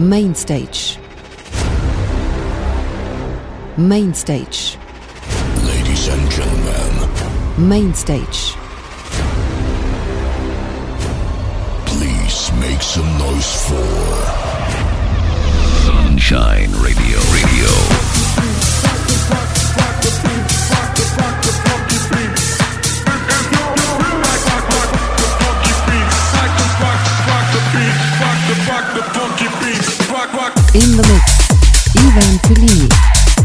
Main stage. Main stage. Ladies and gentlemen, Main stage. please make some noise for Sunshine Radio. Radio. In the mix. Ivan Fellini.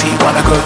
Feet wanna go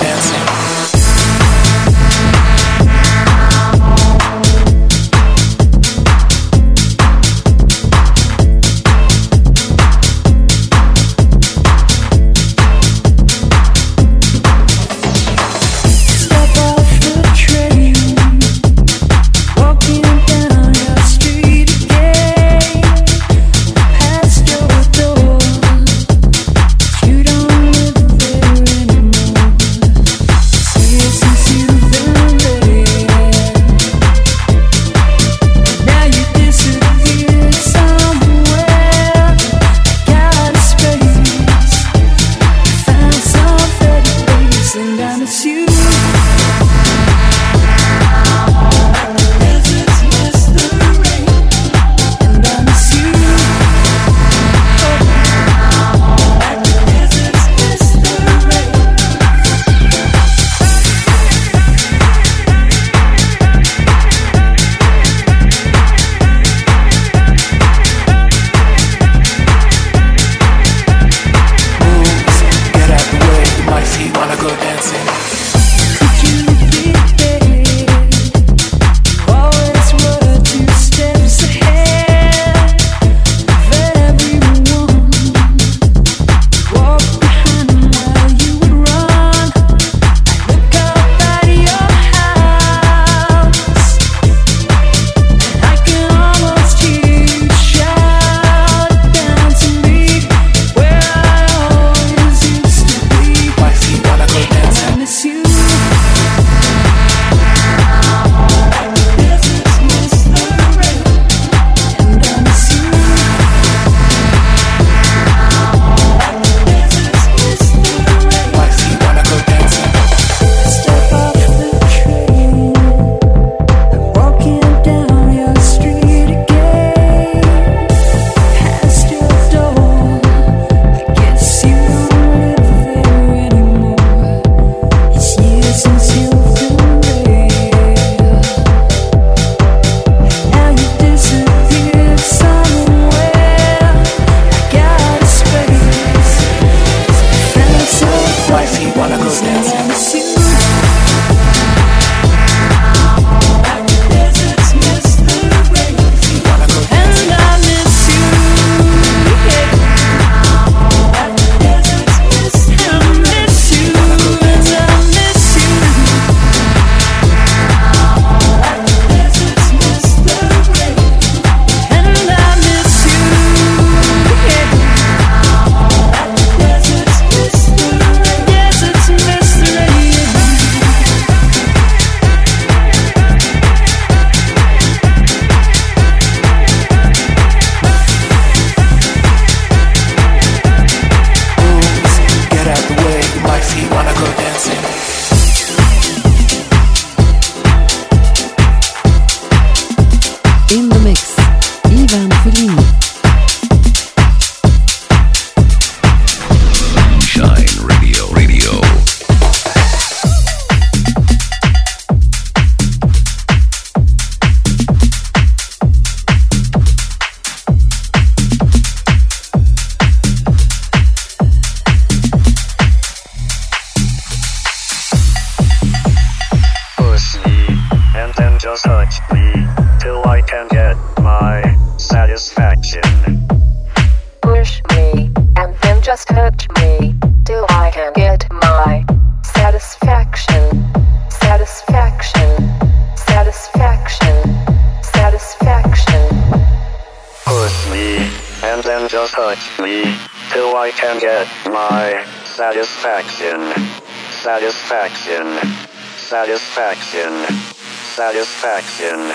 Christian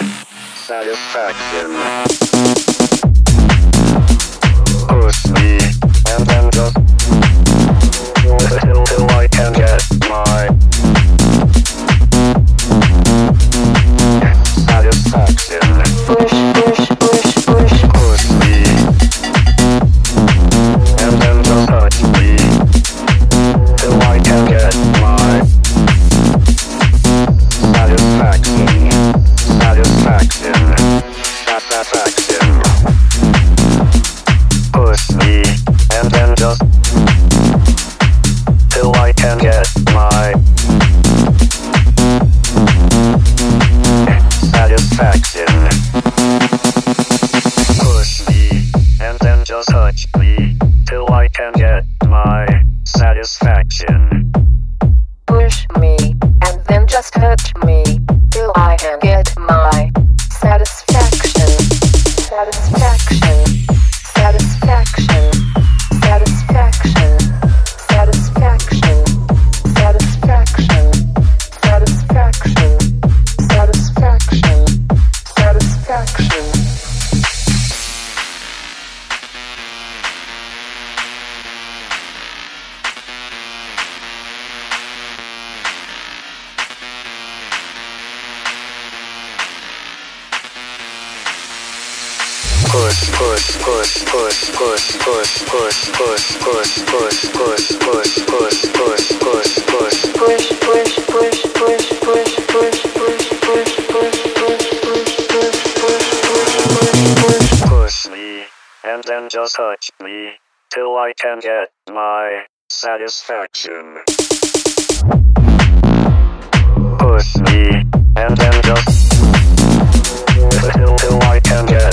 Push, Push me, and then just till, till I can get.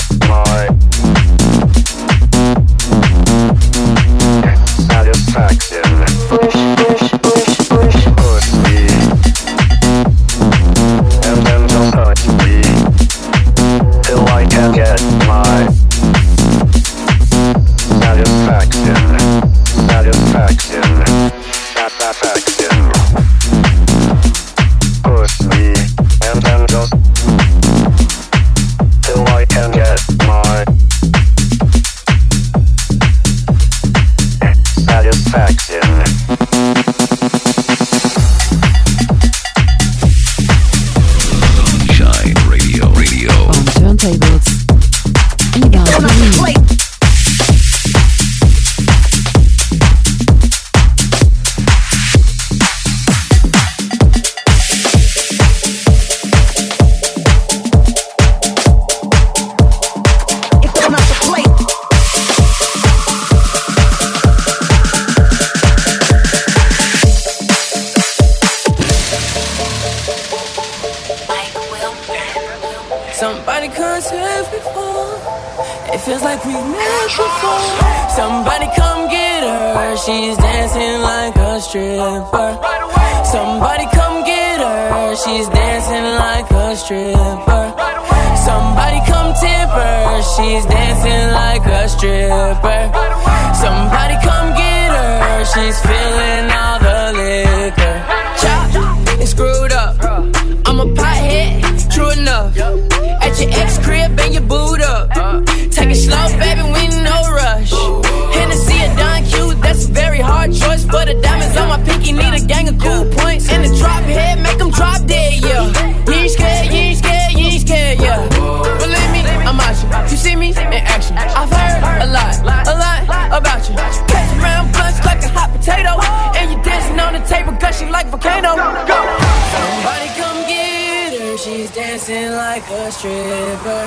a stripper.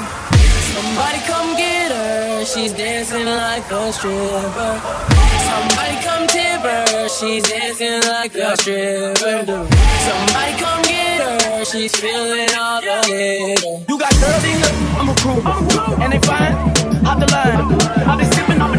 Somebody come get her, she's dancing like a stripper. Somebody come tip her, she's dancing like a stripper. Somebody come get her, she's feeling all the litter. You got girls in I'm a crew, and they fine. Hop the line, I've been sipping on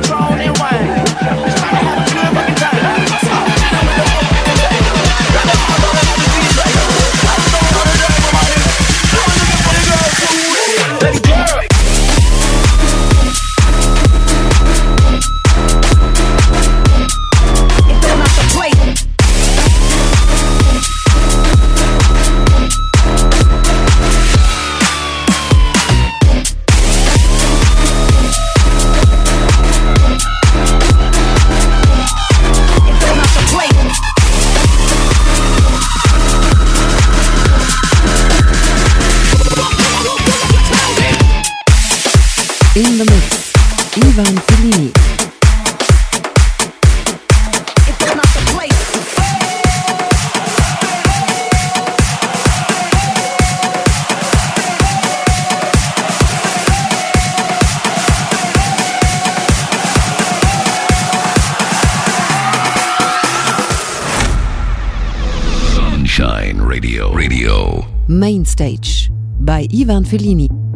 Ivan Fellini.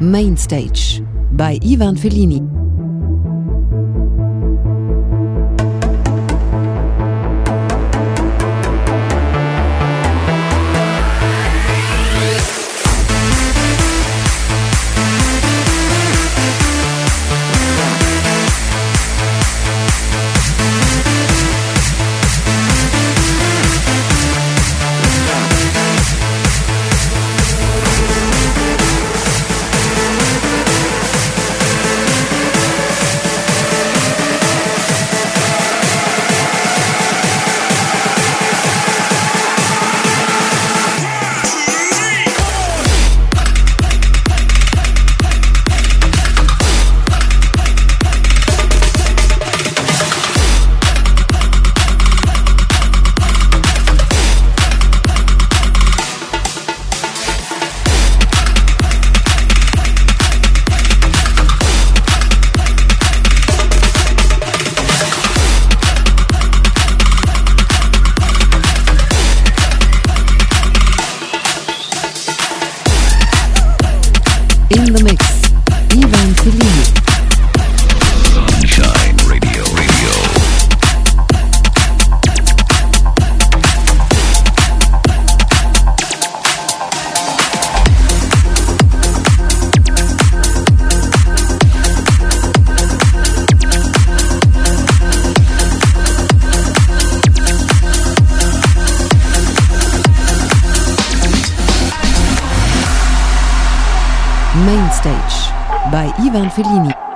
Main Stage by Ivan Fellini. Main Stage by Ivan Fellini.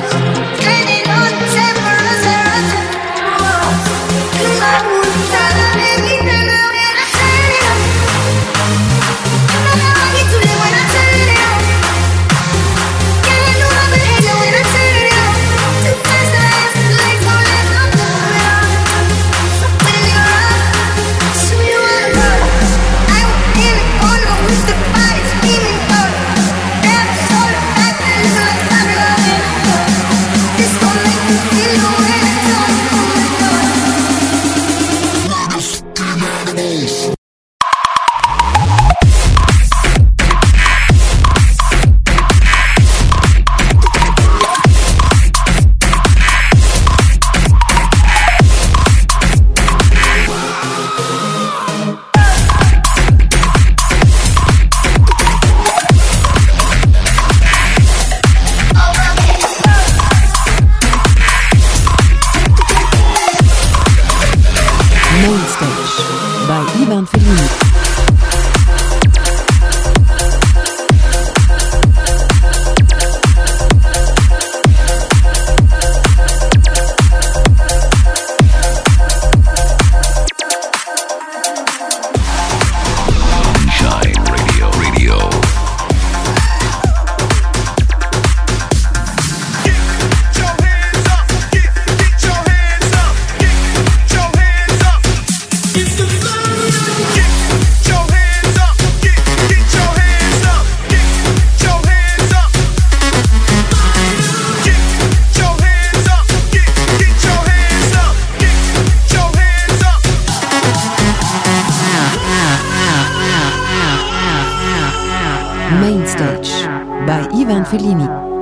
house. Main Stage by Ivan Fellini.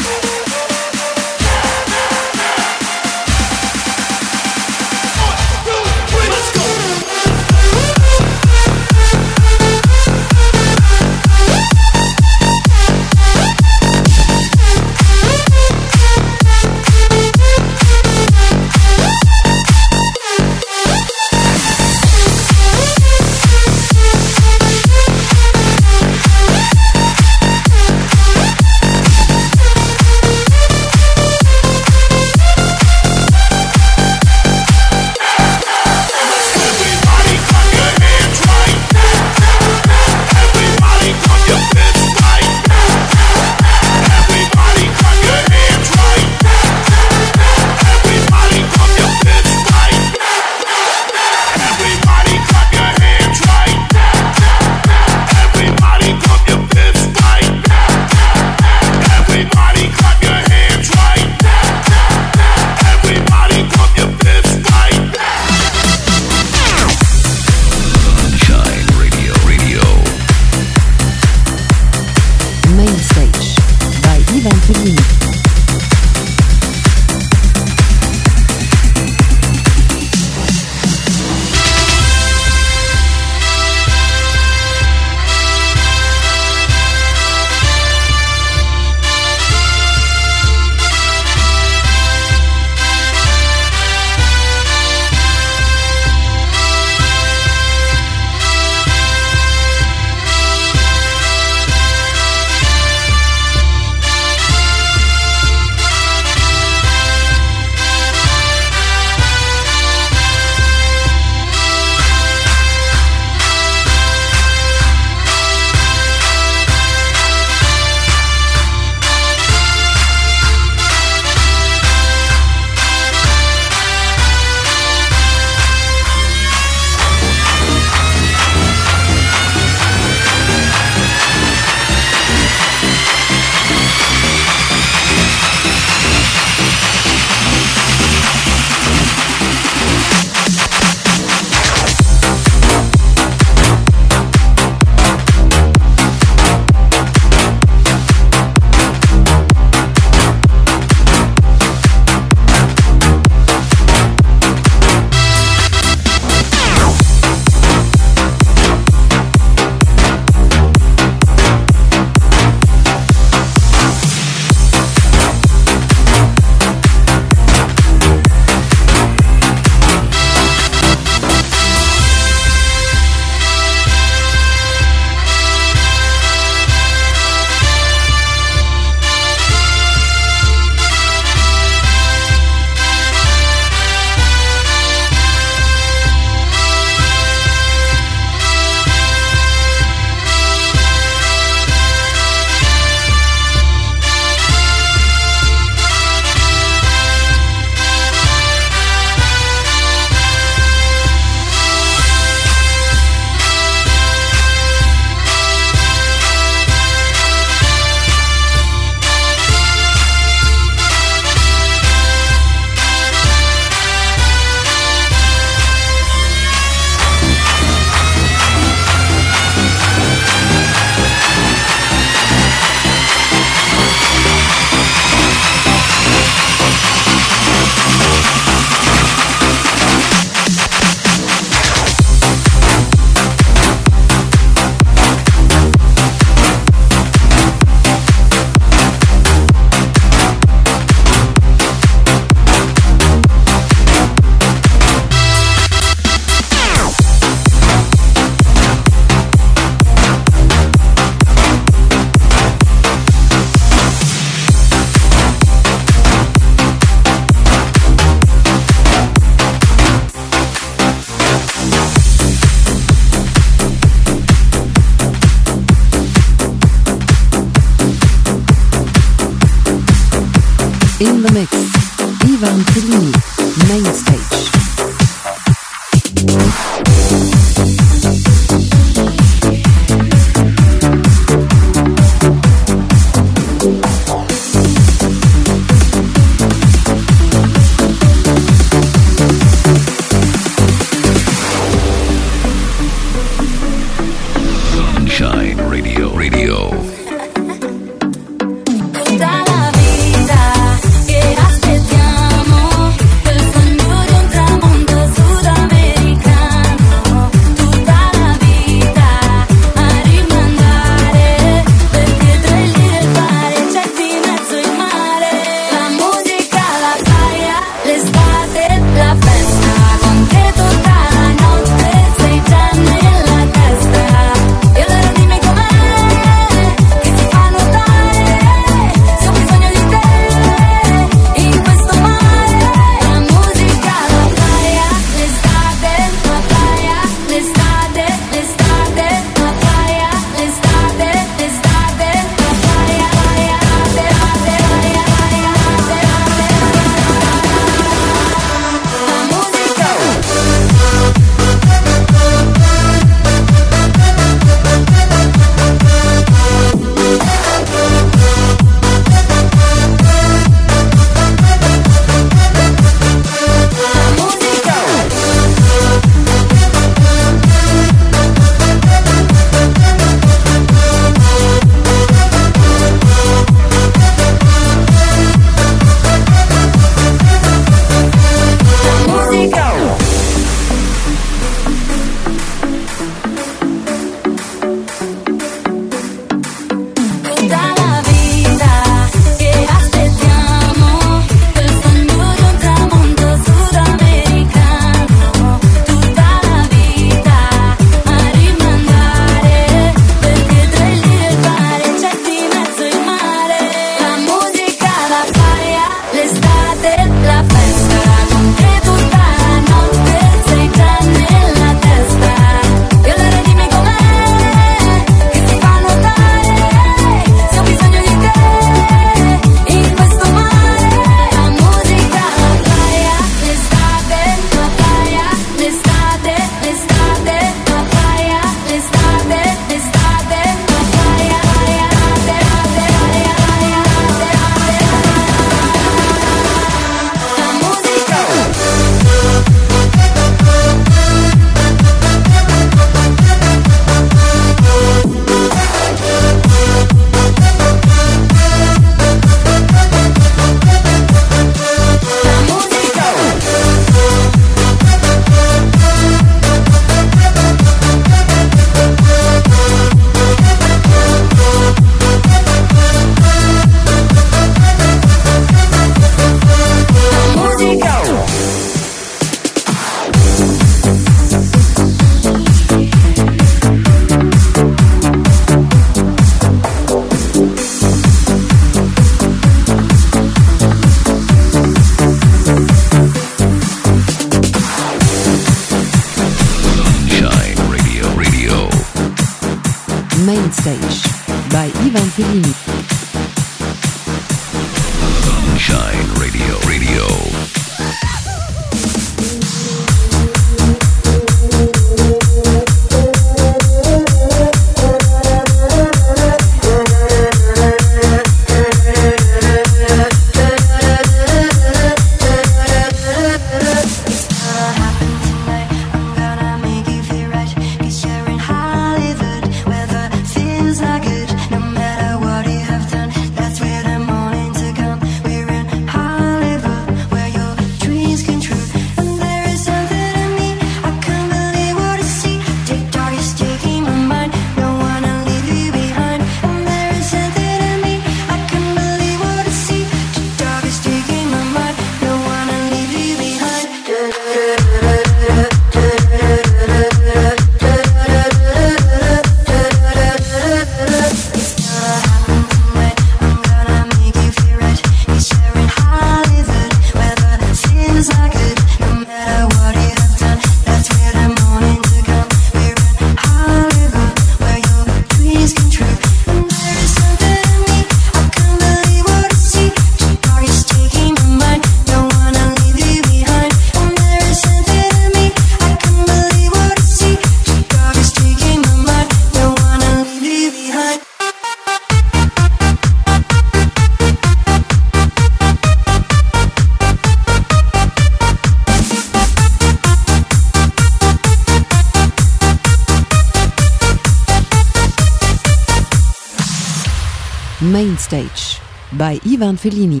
Main Stage by Ivan Fellini.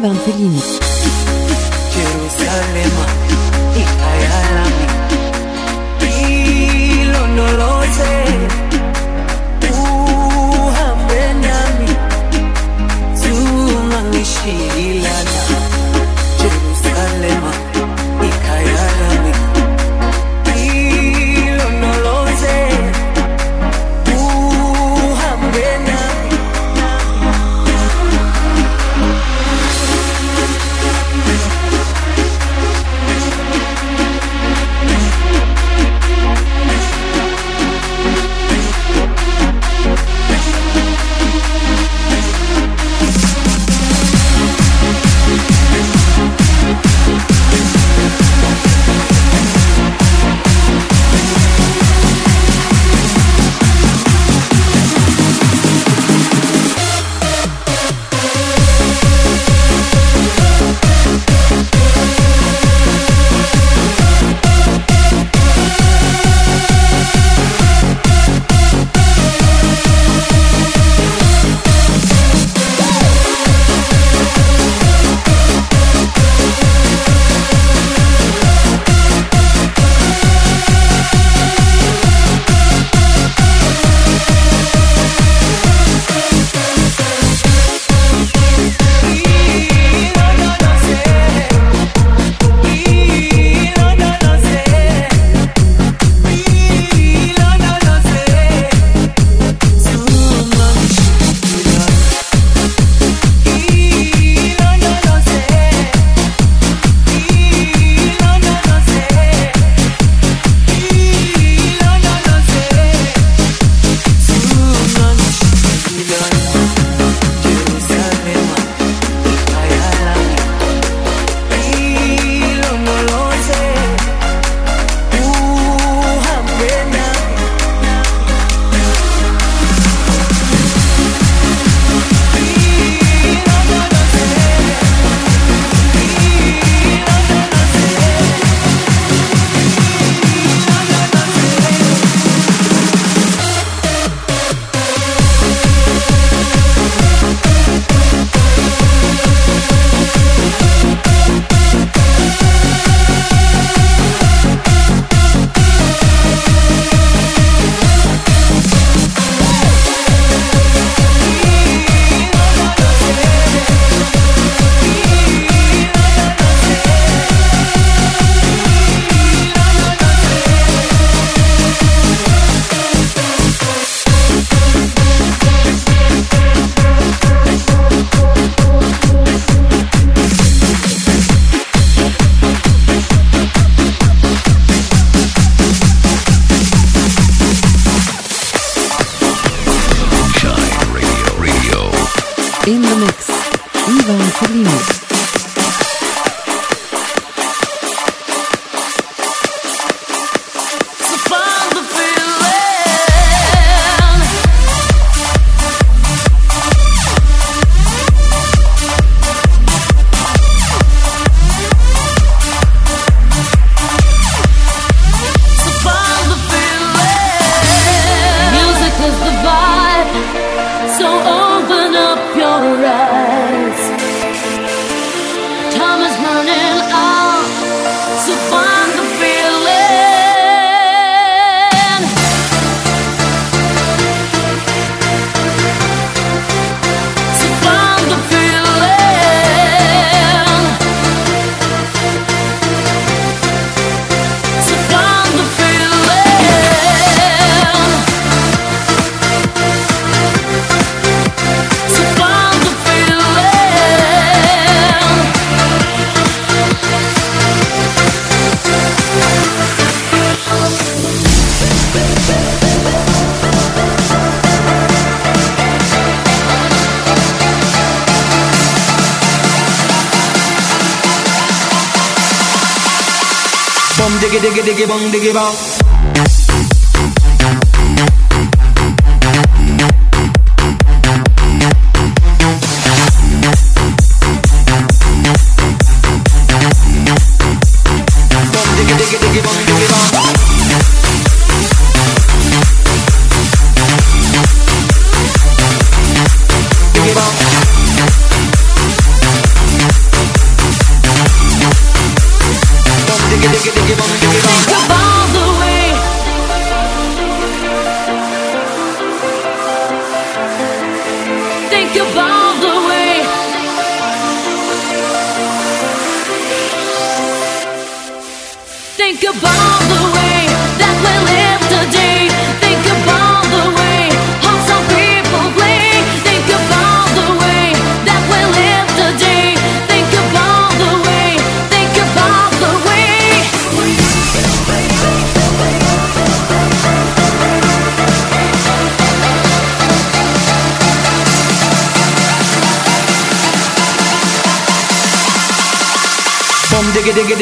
By Ivan Fellini.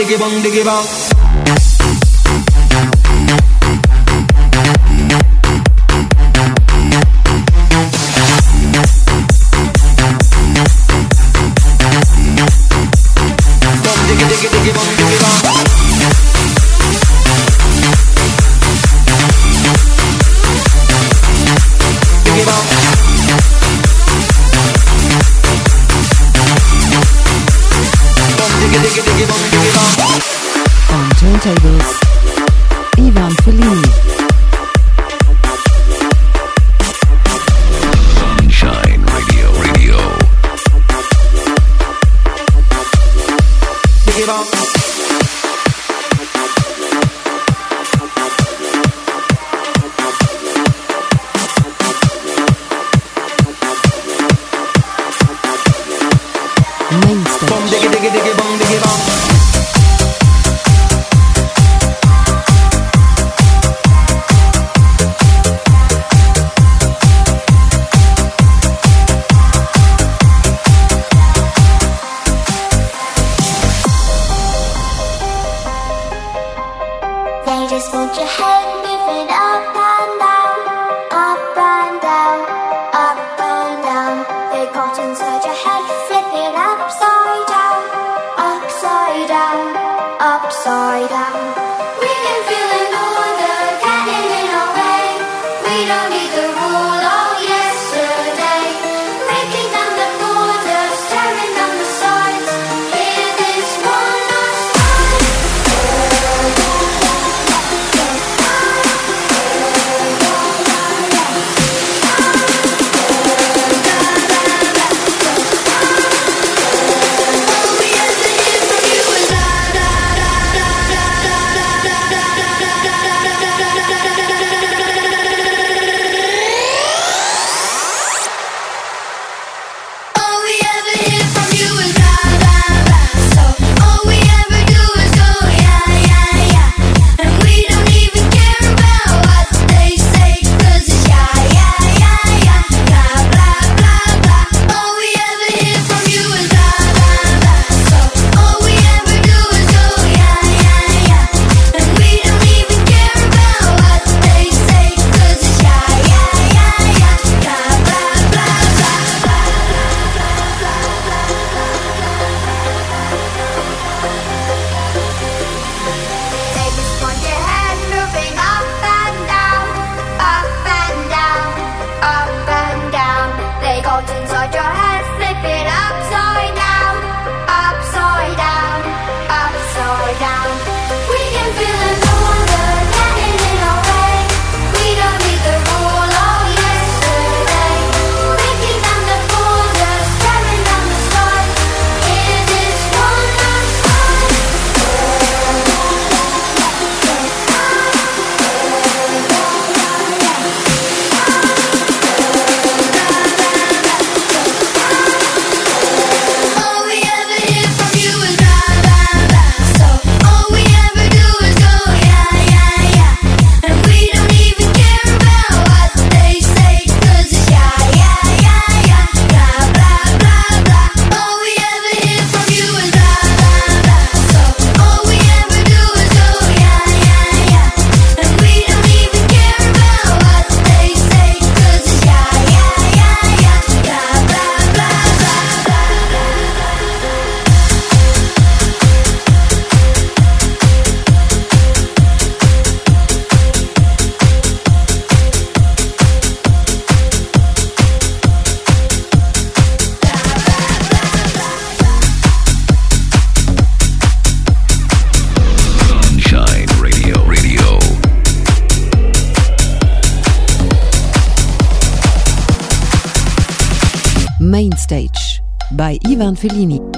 Diggy diggy diggy bum Fellini.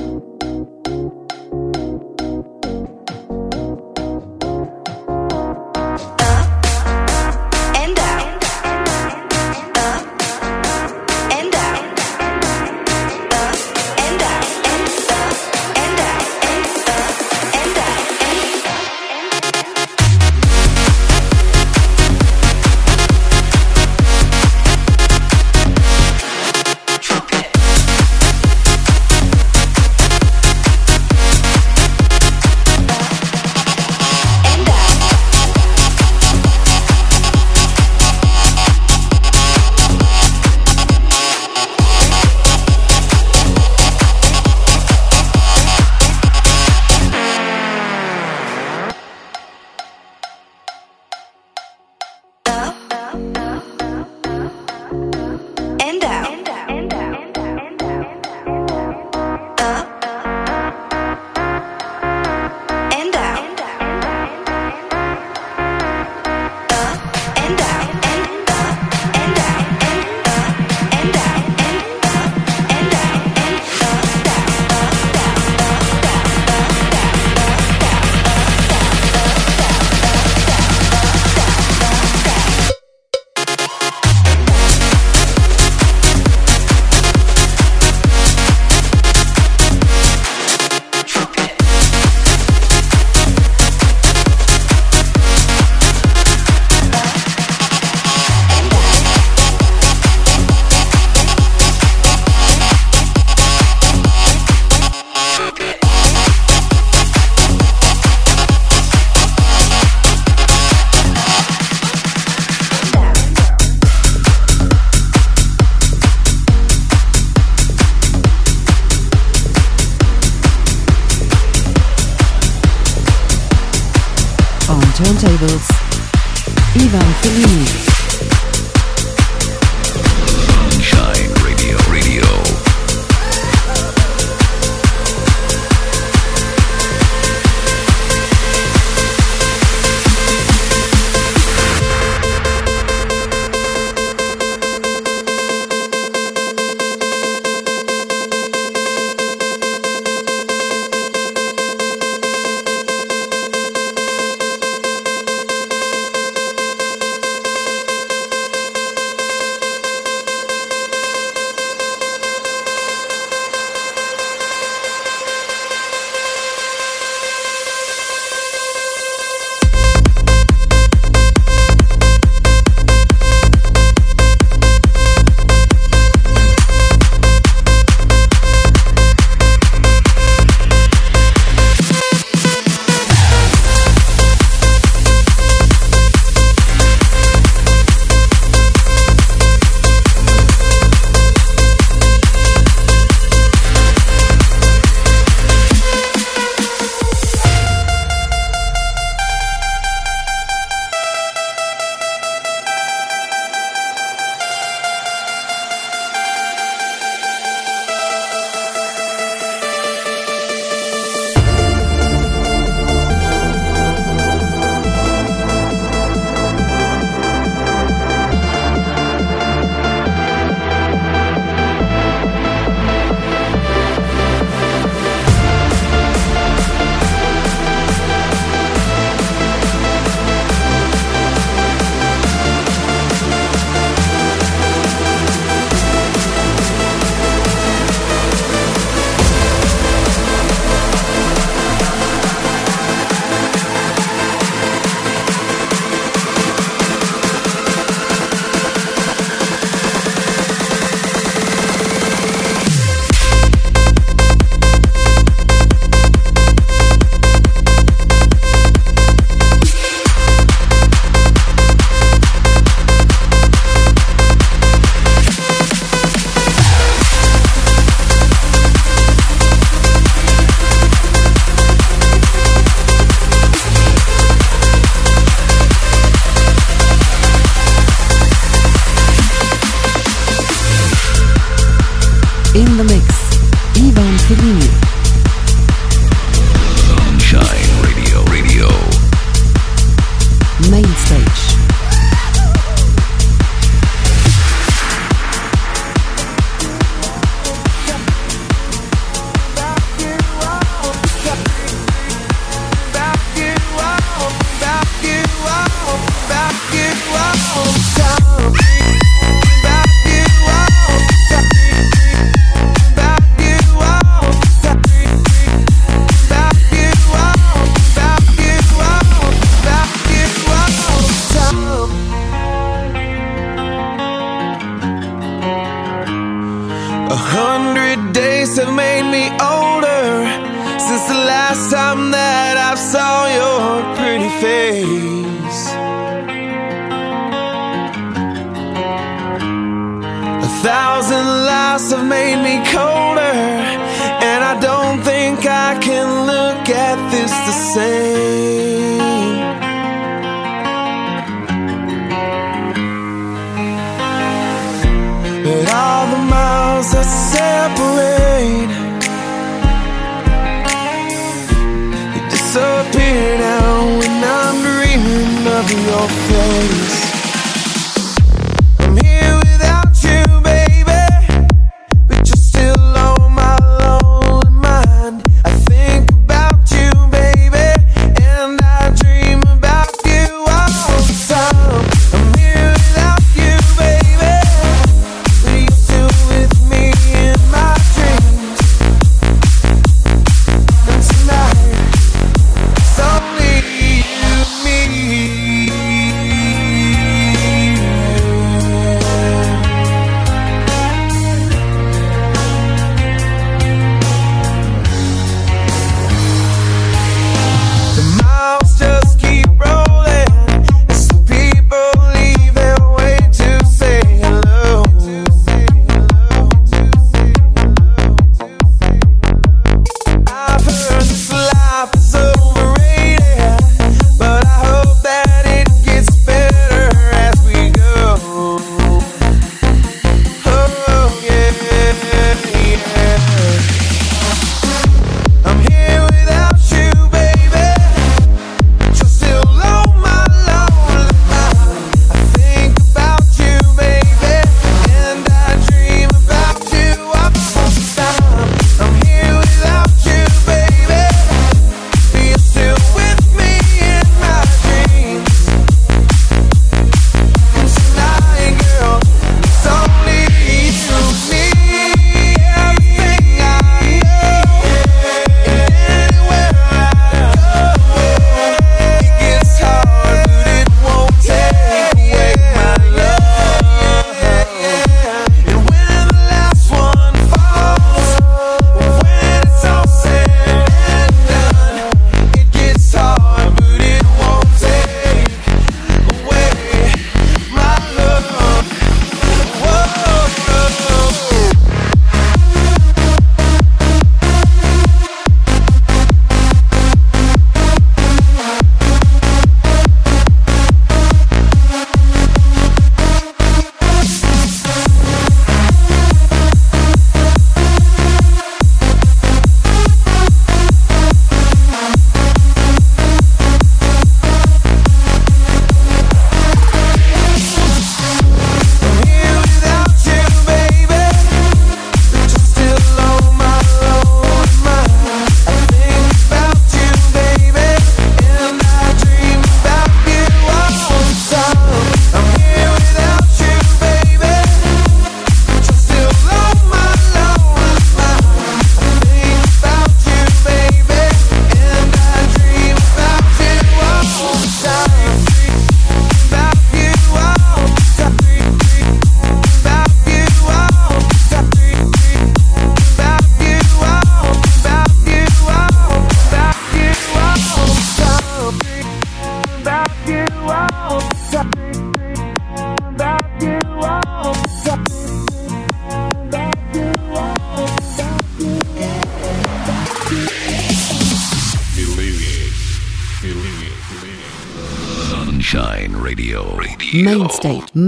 disappear now when I'm dreaming of your face.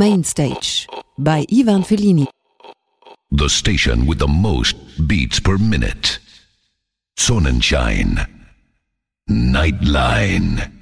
Main Stage by Ivan Fellini. The station with the most beats per minute. Sonnenschein. Nightline.